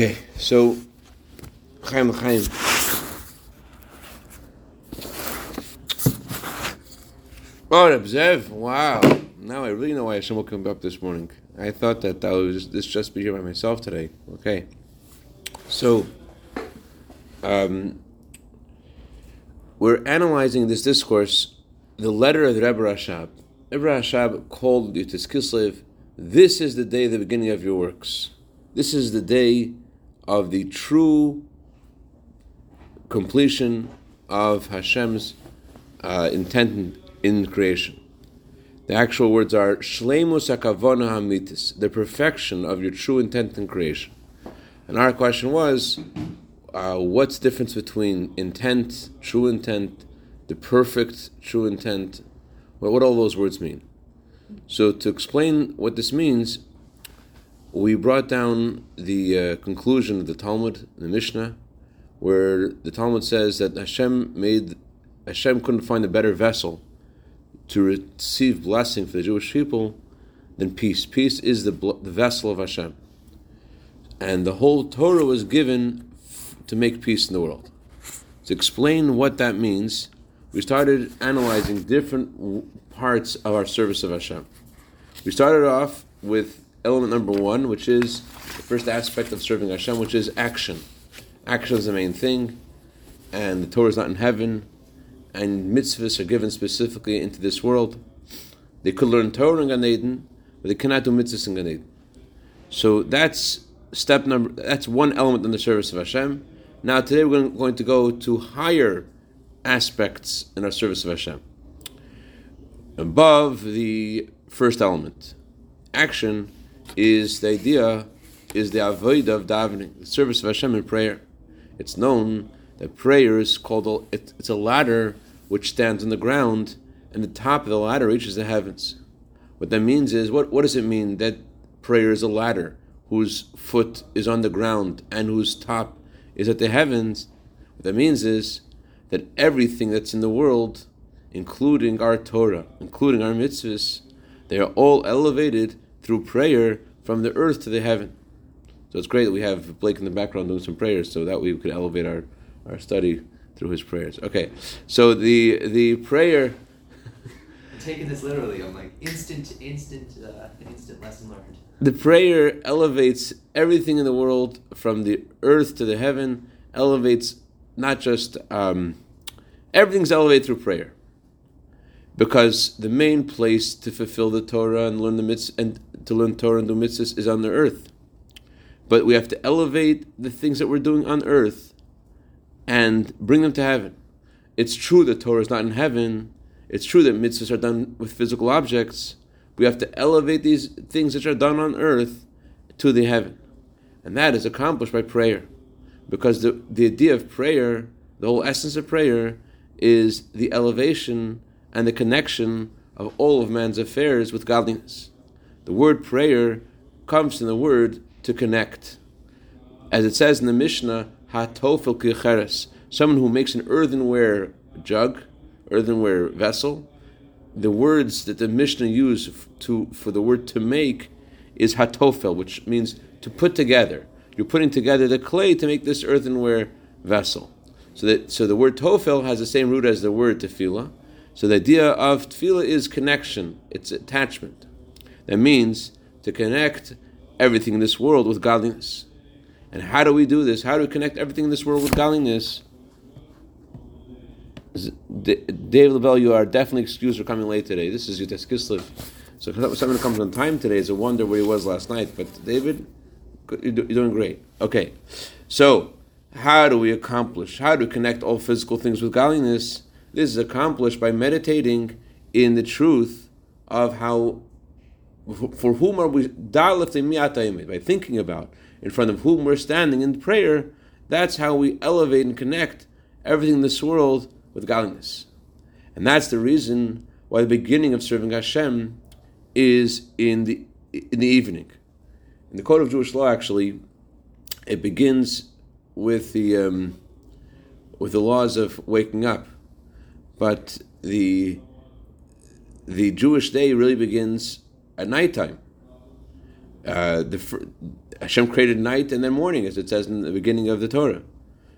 Okay, so Chaim Chaim. Oh, Zev, wow. Now I really know why Hashem woke up this morning. I thought that I was this just be here by myself today. Okay. So, um, we're analyzing this discourse, the letter of the Rebbe Rashab. Rebbe Rashab called Yud Tes Kislev, this is the day, the beginning of your works. This is the day of the true completion of Hashem's uh, intent in creation. The actual words are Shleimus Akavona Hamitis, the perfection of your true intent in creation. And our question was, uh, what's the difference between intent, true intent, the perfect true intent? What, what all those words mean? So to explain what this means, we brought down the uh, conclusion of the Talmud, the Mishnah, where the Talmud says that Hashem made Hashem couldn't find a better vessel to receive blessing for the Jewish people than peace. Peace is the, the vessel of Hashem. And the whole Torah was given f- to make peace in the world. To explain what that means, we started analyzing different parts of our service of Hashem. We started off with element number one, which is the first aspect of serving Hashem, which is action. Action is the main thing, and the Torah is not in heaven and mitzvahs are given specifically into this world. They could learn Torah in Gan Eden, but they cannot do mitzvahs in Gan Eden. So that's step number. That's one element in the service of Hashem. Now today we're going to go to higher aspects in our service of Hashem. Above the first element, action is the idea is the avoid of davening, the service of Hashem in prayer. It's known that prayer is called a, it's a ladder which stands on the ground, and the top of the ladder reaches the heavens. What that means is, what, what does it mean that prayer is a ladder whose foot is on the ground and whose top is at the heavens? What that means is that everything that's in the world, including our Torah, including our mitzvahs, they are all elevated through prayer from the earth to the heaven. So it's great that we have Blake in the background doing some prayers so that way we could elevate our, our study through his prayers. Okay, so the the prayer. I'm taking this literally. I'm like instant, instant, uh, instant lesson learned. The prayer elevates everything in the world from the earth to the heaven. Elevates not just um, everything's elevated through prayer, because the main place to fulfill the Torah and learn the mitzvah and to learn Torah and do mitzvahs is on the earth. But we have to elevate the things that we're doing on earth and bring them to heaven. It's true that Torah is not in heaven. It's true that mitzvahs are done with physical objects. We have to elevate these things which are done on earth to the heaven. And that is accomplished by prayer. Because the, the idea of prayer, the whole essence of prayer, is the elevation and the connection of all of man's affairs with godliness. The word prayer comes from the word to connect. As it says in the Mishnah, hatofel kicheres, someone who makes an earthenware jug, earthenware vessel. The words that the Mishnah use to for the word to make is hatofel, which means to put together. You're putting together the clay to make this earthenware vessel. So that so the word tofel has the same root as the word tefillah. So the idea of tefillah is connection, it's attachment. That means to connect everything in this world with godliness. And how do we do this? How do we connect everything in this world with godliness? Dave LaBelle, you are definitely excused for coming late today. This is Yud Tes Kislev. So someone comes on time today is a wonder where he was last night. But David, you're doing great. Okay. So, how do we accomplish? How do we connect all physical things with godliness? This is accomplished by meditating in the truth of how, for whom are we, by thinking about in front of whom we're standing in prayer, that's how we elevate and connect everything in this world with godliness. And that's the reason why the beginning of serving Hashem is in the in the evening. In the code of Jewish law, actually, it begins with the um, with the laws of waking up, but the the Jewish day really begins at nighttime uh, the Hashem created night and then morning, as it says in the beginning of the Torah.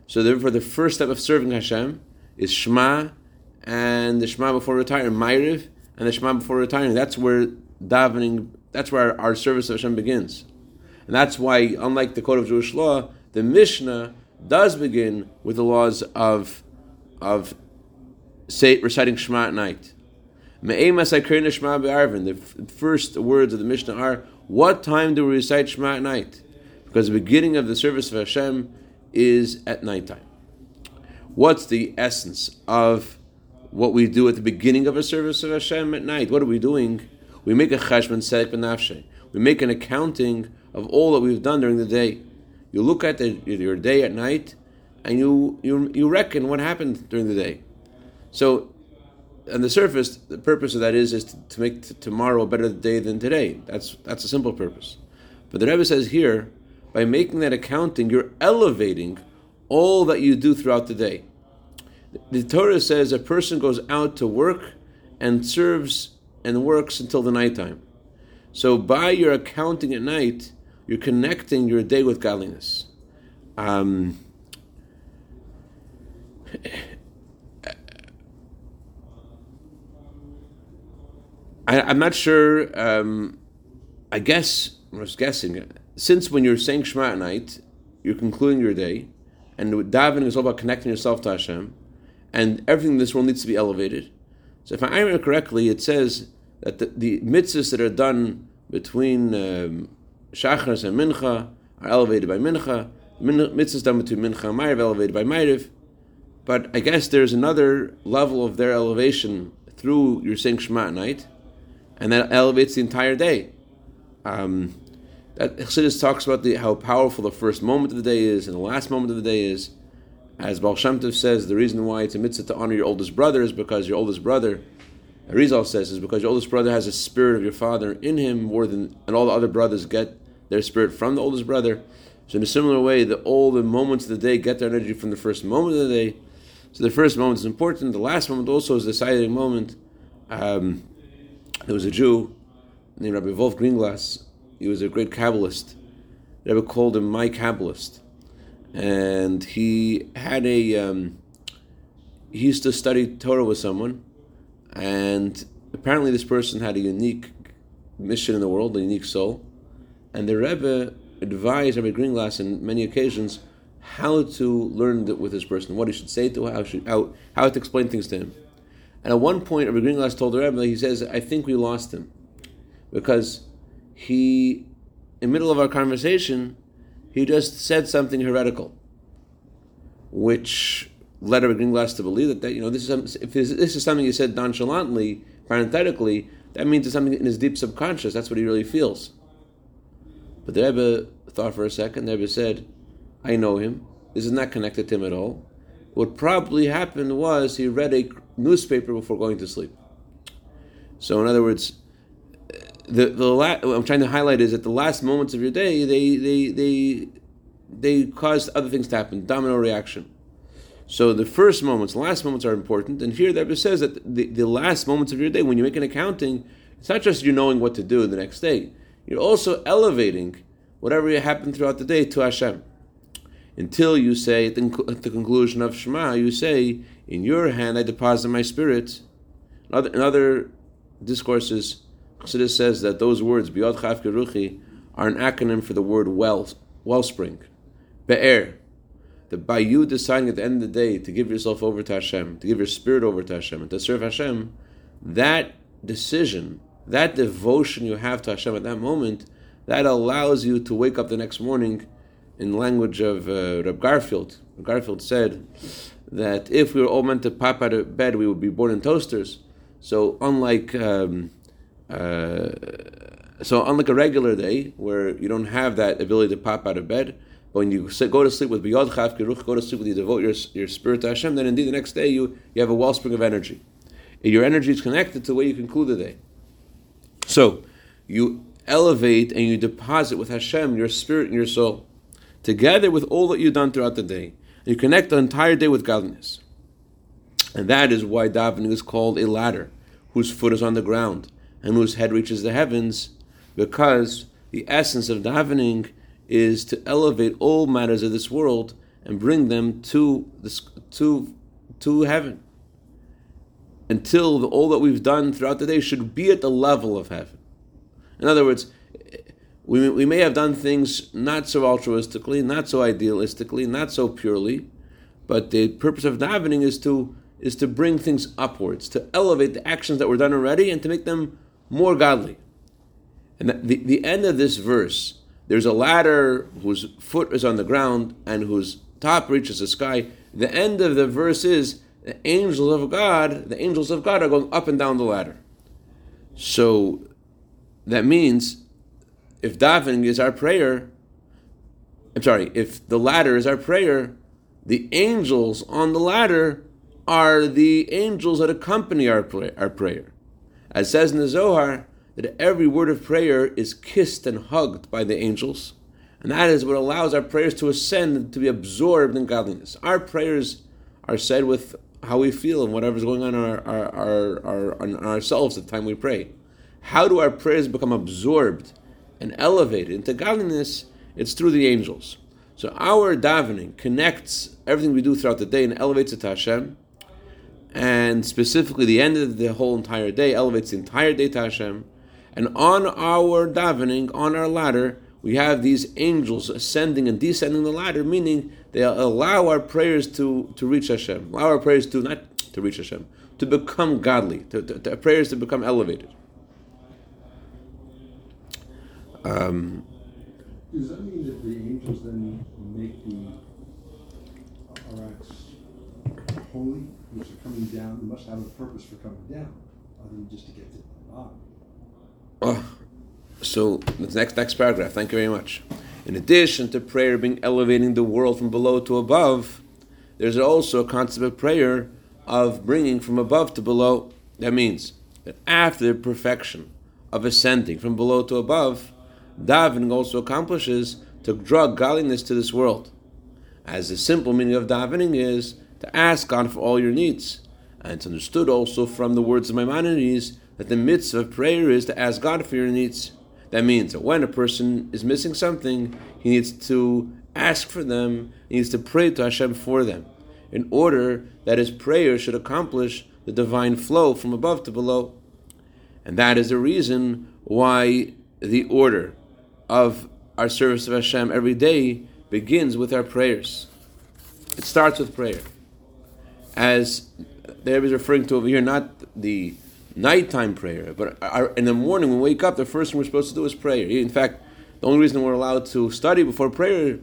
So therefore, the first step of serving Hashem is Shema, and the Shema before retiring, Ma'ariv, and the Shema before retiring. That's where davening. That's where our, our service of Hashem begins, and that's why, unlike the code of Jewish law, the Mishnah does begin with the laws of of say, reciting Shema at night. The first words of the Mishnah are, What time do we recite Shema at night? Because the beginning of the service of Hashem is at nighttime. What's the essence of what we do at the beginning of a service of Hashem at night? What are we doing? We make a cheshbon sedek benafshe. We make an accounting of all that we've done during the day. You look at the, your day at night, and you, you you reckon what happened during the day. So, on the surface, the purpose of that is is to, to make t- tomorrow a better day than today. That's that's a simple purpose. But the Rebbe says here, by making that accounting, you're elevating all that you do throughout the day. The Torah says a person goes out to work and serves and works until the nighttime. So by your accounting at night, you're connecting your day with godliness. Um, I, am not sure. Um, I guess I was guessing. Since when you're saying Shema at night, you're concluding your day, and davening is all about connecting yourself to Hashem, and everything in this world needs to be elevated. So, if I remember correctly, it says that the, the mitzvahs that are done between um, and Mincha are elevated by Mincha. Mitzvahs done between Mincha and Ma'ariv elevated by Ma'ariv. But I guess there's another level of their elevation through your saying Shema at night, and that elevates the entire day. Um, that Chassidus talks about the, how powerful the first moment of the day is and the last moment of the day is. As Baal Shem Tov says, the reason why it's a mitzvah to honor your oldest brother is because your oldest brother, Arizal says, is because your oldest brother has a spirit of your father in him more than, and all the other brothers get their spirit from the oldest brother. So in a similar way, the all the moments of the day get their energy from the first moment of the day. So the first moment is important. The last moment also is the deciding moment. Um, there was a Jew named Rabbi Wolf Greenglass. He was a great Kabbalist. Ever called him my Kabbalist. And he had a, um, he used to study Torah with someone. And apparently this person had a unique mission in the world, a unique soul. And the Rebbe advised Rabbi Greenglass on many occasions how to learn with this person, what he should say to how, should, how, how to explain things to him. And at one point, Rabbi Greenglass told the Rebbe, he says, I think we lost him. Because he, in the middle of our conversation, he just said something heretical, which led Rabbi Greenglass to believe that, that you know, this is, if this, is something he said nonchalantly, parenthetically, that means it's something in his deep subconscious. That's what he really feels. But the Rebbe thought for a second. The Rebbe said, I know him. This is not connected to him at all. What probably happened was he read a newspaper before going to sleep. So, in other words, the the la- what I'm trying to highlight is that the last moments of your day they they they they cause other things to happen, domino reaction. So the first moments, last moments are important, and here the Rebbe says that the, the last moments of your day, when you make an accounting, it's not just you knowing what to do the next day. You're also elevating whatever happened throughout the day to Hashem until you say at at the, conclusion of Shema, you say, "In your hand I deposit my spirit." In other, in other discourses, Chassidus says that those words "biot chaf keruchi" are an acronym for the word well, wellspring, be'er. That by you deciding at the end of the day to give yourself over to Hashem, to give your spirit over to Hashem, and to serve Hashem, that decision, that devotion you have to Hashem at that moment, that allows you to wake up the next morning in language of uh, Reb Garfield. Reb Garfield said that if we were all meant to pop out of bed, we would be born in toasters. So unlike um, uh, so unlike a regular day where you don't have that ability to pop out of bed, but when you go to sleep with biyod chav go to sleep with you devote your, your spirit to Hashem, then indeed the next day you, you have a wellspring of energy. Your energy is connected to the way you conclude the day. So you elevate and you deposit with Hashem your spirit and your soul together with all that you've done throughout the day. You connect the entire day with godliness. And that is why davening is called a ladder, whose foot is on the ground and whose head reaches the heavens, because the essence of davening is to elevate all matters of this world and bring them to this, to to heaven. Until the, all that we've done throughout the day should be at the level of heaven. In other words, we, we may have done things not so altruistically, not so idealistically, not so purely, but the purpose of davening is to is to bring things upwards, to elevate the actions that were done already and to make them more godly. And the, the end of this verse, there's a ladder whose foot is on the ground and whose top reaches the sky. The end of the verse is the angels of God, the angels of God are going up and down the ladder. So that means if davening is our prayer, I'm sorry, if the ladder is our prayer, the angels on the ladder are the angels that accompany our, pray, our prayer. As says in the Zohar, that every word of prayer is kissed and hugged by the angels, and that is what allows our prayers to ascend and to be absorbed in godliness. Our prayers are said with how we feel and whatever's going on in our, our, our, our, on ourselves at the time we pray. How do our prayers become absorbed and elevated into godliness? It's through the angels. So our davening connects everything we do throughout the day and elevates it to Hashem. And specifically, the end of the whole entire day elevates the entire day to Hashem. And on our davening, on our ladder, we have these angels ascending and descending the ladder, meaning they allow our prayers to, to reach Hashem, allow our prayers to not to reach Hashem, to become godly, to, to, to prayers to become elevated. Um, Does that mean that the angels then make the our holy, which are coming down? They must have a purpose for coming down, other than just to get to the bottom. Oh, so the next next paragraph. Thank you very much. In addition to prayer being elevating the world from below to above, there's also a concept of prayer of bringing from above to below. That means that after the perfection of ascending from below to above, davening also accomplishes to draw godliness to this world. As the simple meaning of davening is to ask God for all your needs. And it's understood also from the words of Maimonides that the mitzvah of prayer is to ask God for your needs. That means that when a person is missing something, he needs to ask for them, he needs to pray to Hashem for them, in order that his prayer should accomplish the divine flow from above to below. And that is the reason why the order of our service of Hashem every day begins with our prayers. It starts with prayer. As the Rebbe is referring to over here, not the nighttime prayer. But our, in the morning, when we wake up, the first thing we're supposed to do is prayer. In fact, the only reason we're allowed to study before prayer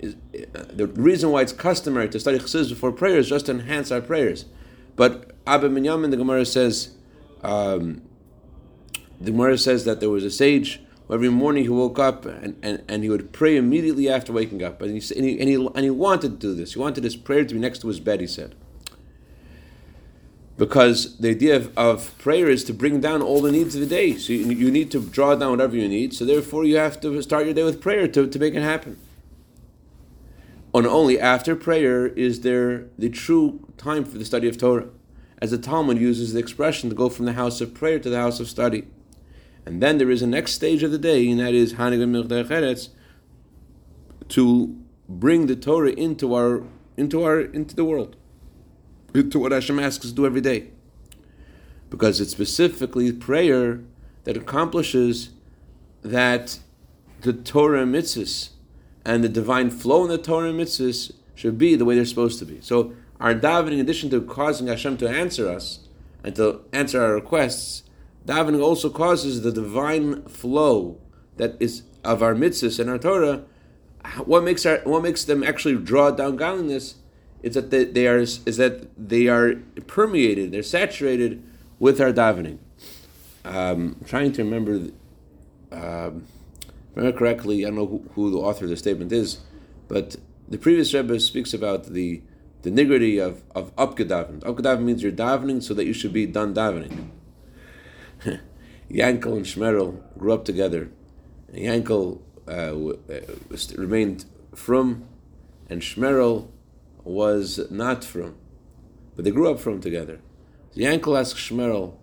is uh, the reason why it's customary to study chassidus before prayer is just to enhance our prayers. But Abba Binyamin, the Gemara says, um, the Gemara says that there was a sage every morning he woke up and, and, and he would pray immediately after waking up. And he, and, he, and, he, and he wanted to do this. He wanted his prayer to be next to his bed, he said because the idea of, of, prayer is to bring down all the needs of the day. So you, you, need to draw down whatever you need. So therefore, you have to start your day with prayer to, to make it happen. And only after prayer is there the true time for the study of Torah, as the Talmud uses the expression to go from the house of prayer to the house of study. And then there is a next stage of the day, and that is Hanigah to bring the Torah into our into our into the world to what Hashem asks us to do every day. Because it's specifically prayer that accomplishes that the Torah mitzvahs and the divine flow in the Torah mitzvahs should be the way they're supposed to be. So our davening, in addition to causing Hashem to answer us and to answer our requests, davening also causes the divine flow that is of our mitzvahs and our Torah. What makes our what makes them actually draw down godliness is that they, they are is that they are permeated, they're saturated with our davening. Um, I'm trying to remember, um, remember correctly. I don't know who, who, the author of the statement is, but the previous Rebbe speaks about the the nigrity of of upgedaven. Upgedaven means you're davening so that you should be done davening. Yankel and Shmerel grew up together. Yankel uh, uh remained from, and Shmerel was not from, but they grew up from together. So Yankel asked Shmerel,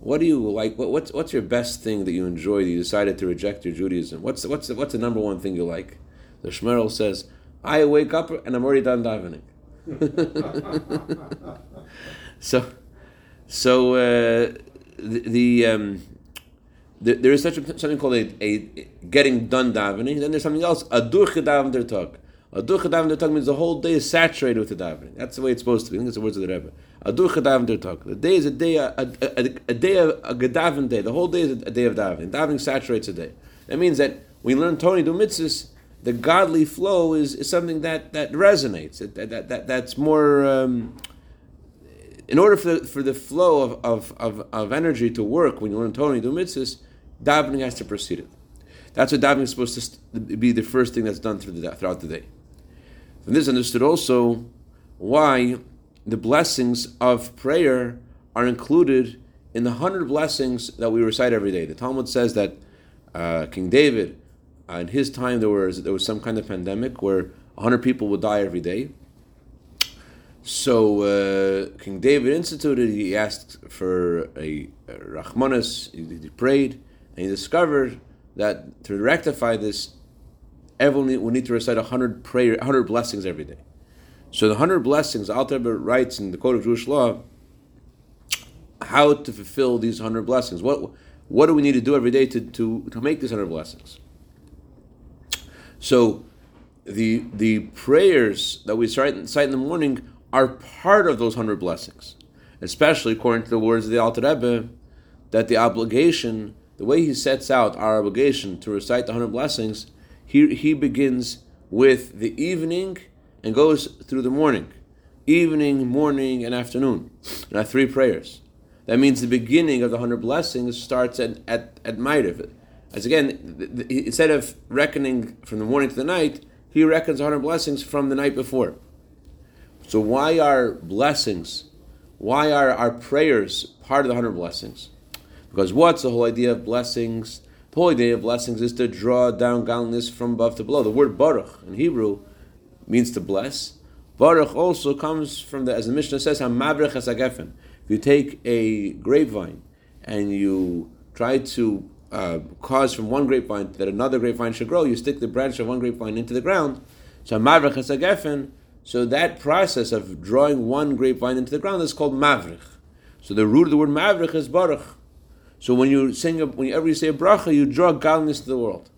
what do you like? What, what's what's your best thing that you enjoy that you decided to reject your Judaism? What's what's the, what's the number one thing you like? The Shmerel says, I wake up and I'm already done davening. so, so uh, the, the um, there is such a, something called a, a, getting done davening. Then there's something else, a durche daven der tag. A durche daven der tag means the whole day is saturated with the davening. That's the way it's supposed to be. I think it's the words of the Rebbe. A durche daven der tag. The day is a day, a, a, a, a day of a gedaven day. The whole day is a, day of davening. Davening saturates a day. That means that you learn Tony do mitzvahs, the godly flow is, is something that, that resonates. That, that, that, that's more. Um, in order for the, for the flow of, of, of, of energy to work when you learn Tony do mitzvahs, davening has to precede it. That's what davening is supposed to be the first thing that's done through the, throughout the day. From this understood also why the blessings of prayer are included in the hundred blessings that we recite every day. The Talmud says that uh, King David, uh, in his time, there was there was some kind of pandemic where hundred people would die every day. So uh, King David instituted. He asked for a, a Rahmanas. He, he prayed, and he discovered that to rectify this, everyone will need to recite 100 prayer, 100 blessings every day. So the 100 blessings, Alter writes in the Code of Jewish Law, how to fulfill these 100 blessings. What, what do we need to do every day to, to, to make these 100 blessings? So the, the prayers that we cite in the morning are part of those 100 blessings, especially according to the words of the Alter Rebbe, that the obligation the way he sets out our obligation to recite the hundred blessings, he, he begins with the evening and goes through the morning. Evening, morning, and afternoon. And are three prayers. That means the beginning of the hundred blessings starts at, at, at Ma'ariv. As again, the, the, instead of reckoning from the morning to the night, he reckons 100 blessings from the night before. So why are blessings, why are our prayers part of the 100 blessings? Because what's the whole idea of blessings? The whole idea of blessings is to draw down godliness from above to below. The word baruch in Hebrew means to bless. Baruch also comes from the, as the Mishnah says, hamabrech. If you take a grapevine and you try to uh, cause from one grapevine that another grapevine should grow, you stick the branch of one grapevine into the ground. So hamabrech. So that process of drawing one grapevine into the ground is called mavrich. So the root of the word mavrich is baruch. So when you sing, a, whenever you say a bracha, you draw godliness to the world.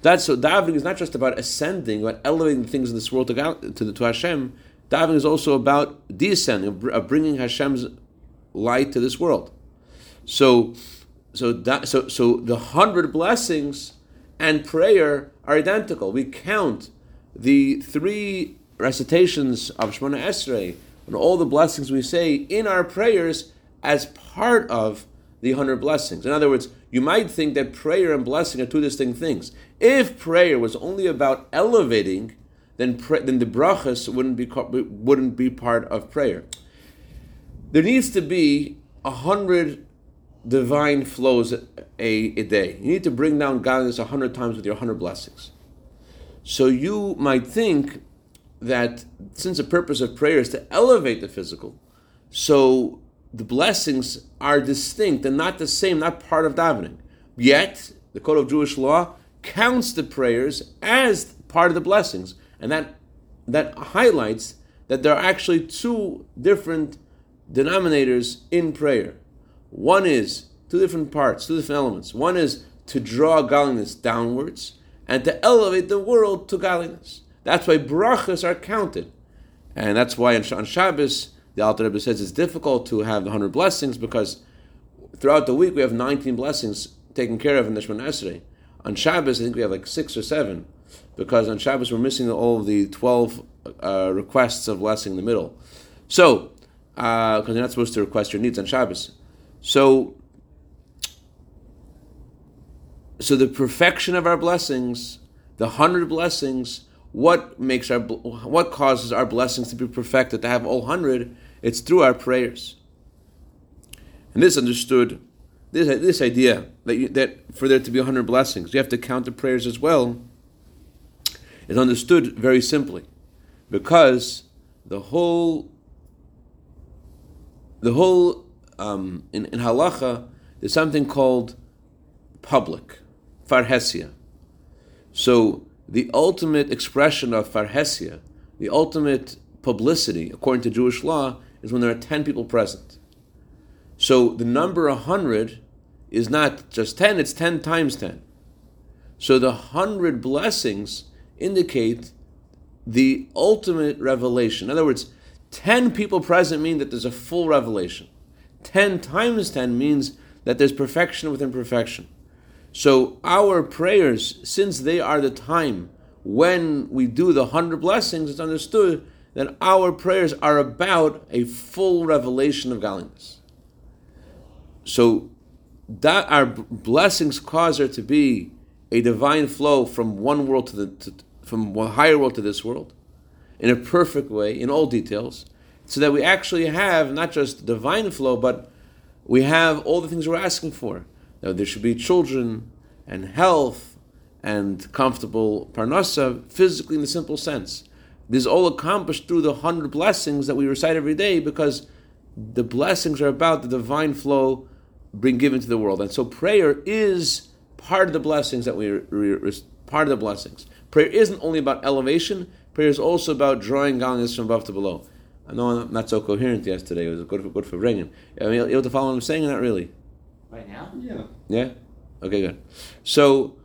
That's so davening is not just about ascending, about elevating things in this world to God, to, the, to Hashem. Davening is also about descending, of bringing Hashem's light to this world. So, so that, so so the hundred blessings and prayer are identical. We count the three recitations of Shemona Esrei and all the blessings we say in our prayers as part of the hundred blessings. In other words, you might think that prayer and blessing are two distinct things. If prayer was only about elevating, then then the brachas wouldn't be wouldn't be part of prayer. There needs to be a hundred divine flows a, a day. You need to bring down godliness a hundred times with your hundred blessings. So you might think that since the purpose of prayer is to elevate the physical, so the blessings are distinct and not the same, not part of davening. Yet, the code of Jewish law counts the prayers as part of the blessings, and that that highlights that there are actually two different denominators in prayer. One is two different parts, two different elements. One is to draw godliness downwards and to elevate the world to godliness. That's why brachas are counted, and that's why on Shabbos the Alter Rebbe says it's difficult to have the hundred blessings because throughout the week we have 19 blessings taken care of in the Shemona Esrei. On Shabbos, I think we have like six or seven, because on Shabbos we're missing all of the 12 uh, requests of blessing in the middle. So, because uh, you're not supposed to request your needs on Shabbos. So, so the perfection of our blessings, the hundred blessings, what makes our what causes our blessings to be perfected to have all hundred it's through our prayers. And this understood, this, this idea that, you, that for there to be 100 blessings, you have to count the prayers as well, is understood very simply. Because the whole, the whole, um, in, in halacha, there's something called public, farhesia. So the ultimate expression of farhesia, the ultimate publicity, according to Jewish law, is when there are 10 people present. So the number 100 is not just 10, it's 10 times 10. So the 100 blessings indicate the ultimate revelation. In other words, 10 people present mean that there's a full revelation. 10 times 10 means that there's perfection within perfection. So our prayers, since they are the time when we do the 100 blessings, it's understood that our prayers are about a full revelation of godliness. So that our blessings cause there to be a divine flow from one world to the to, from one higher world to this world in a perfect way in all details so that we actually have not just divine flow but we have all the things we're asking for that there should be children and health and comfortable parnasa physically in the simple sense this is all accomplished through the hundred blessings that we recite every day because the blessings are about the divine flow being given to the world and so prayer is part of the blessings that we are part of the blessings. Prayer isn't only about elevation. Prayer is also about drawing godliness from above to below. I know I'm not so coherent yesterday. It was good for good for bringing. I mean, you able to follow what I'm saying? Not really. Right now? Yeah. Yeah. Okay. Good. So,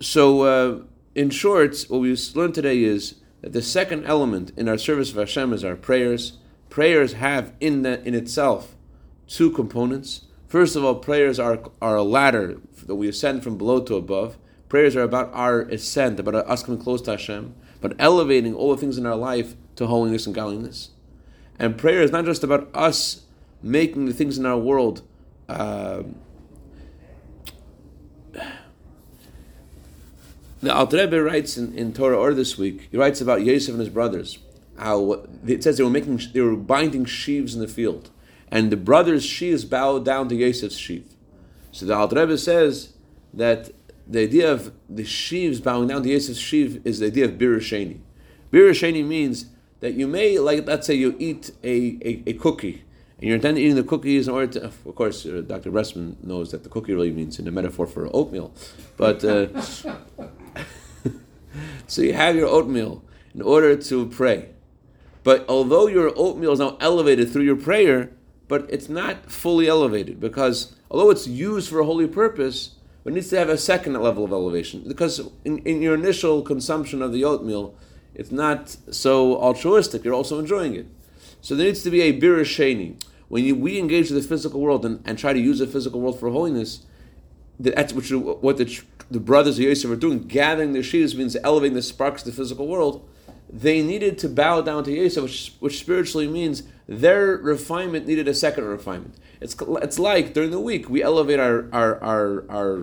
so uh, in short, what we learned today is that the second element in our service of Hashem is our prayers. Prayers have in that in itself two components. First of all, prayers are, are a ladder that we ascend from below to above. Prayers are about our ascent, about us coming close to Hashem, but elevating all the things in our life to holiness and godliness. And prayer is not just about us making the things in our world. Uh, the Alter Rebbe writes in, in Torah Or this week. He writes about Yosef and his brothers. How it says they were making, they were binding sheaves in the field and the brothers' sheaves bowed down to Yosef's sheaf. So the Alter Rebbe says that the idea of the sheaves bowing down to Yosef's sheaf is the idea of birur sheini. Birusheni means that you may, like, let's say you eat a, a, a cookie, and you're intending eating the cookies in order to, of course, uh, Dr. Ressman knows that the cookie really means in a metaphor for oatmeal. But, uh, so you have your oatmeal in order to pray. But although your oatmeal is now elevated through your prayer, but it's not fully elevated because although it's used for a holy purpose, it needs to have a second level of elevation. Because in, in your initial consumption of the oatmeal, it's not so altruistic, you're also enjoying it. So there needs to be a birur sheini. When you, we engage with the physical world and, and try to use the physical world for holiness, that's which, what the, the brothers of Yosef are doing, gathering their sheaves means elevating the sparks of the physical world. They needed to bow down to Yosef, which, which spiritually means their refinement needed a second refinement. It's, it's like during the week we elevate our our our, our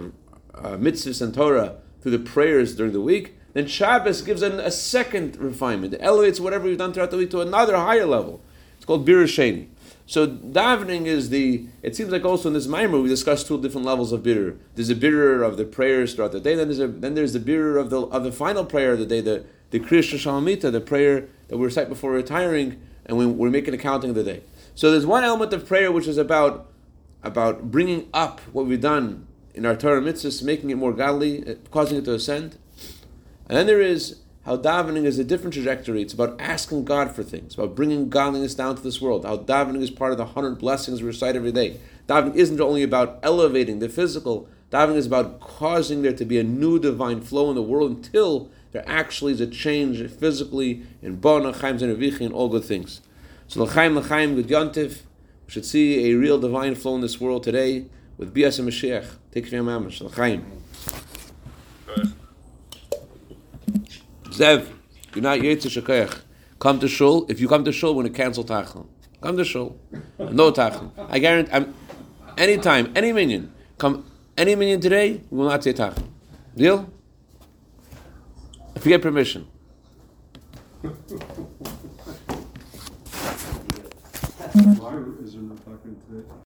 uh, mitzvahs and Torah through the prayers during the week. Then Shabbos gives an, a second refinement. It elevates whatever we've done throughout the week to another higher level. It's called birur sheini. So davening is the. It seems like also in this mimer we discussed two different levels of birur. There's a birur of the prayers throughout the day. Then there's a, then there's the birur of the of the final prayer of the day, the the Kriya Shalamita, the prayer that we recite before retiring and we, we make an accounting of the day. So there's one element of prayer which is about about bringing up what we've done in our Torah mitzvahs, making it more godly, uh, causing it to ascend. And then there is how davening is a different trajectory. It's about asking God for things, about bringing godliness down to this world. How davening is part of the hundred blessings we recite every day. Davening isn't only about elevating the physical. Davening is about causing there to be a new divine flow in the world until there actually is a change physically in Bona, Chaim Zenevichi, and all good things. So L'chaim, L'chaim, Good Yontif, we should see a real divine flow in this world today with Bias and Mashiach. Take your mamash. L'chaim. Zev, you're not Yitzhak Shakayach. Come to Shul. If you come to Shul, we're going to cancel Tachlim. Come to Shul. No Tachlim. I guarantee, I'm, anytime, any minyan, come, any minyan today, we will not say Tachlim. Deal? If you get permission.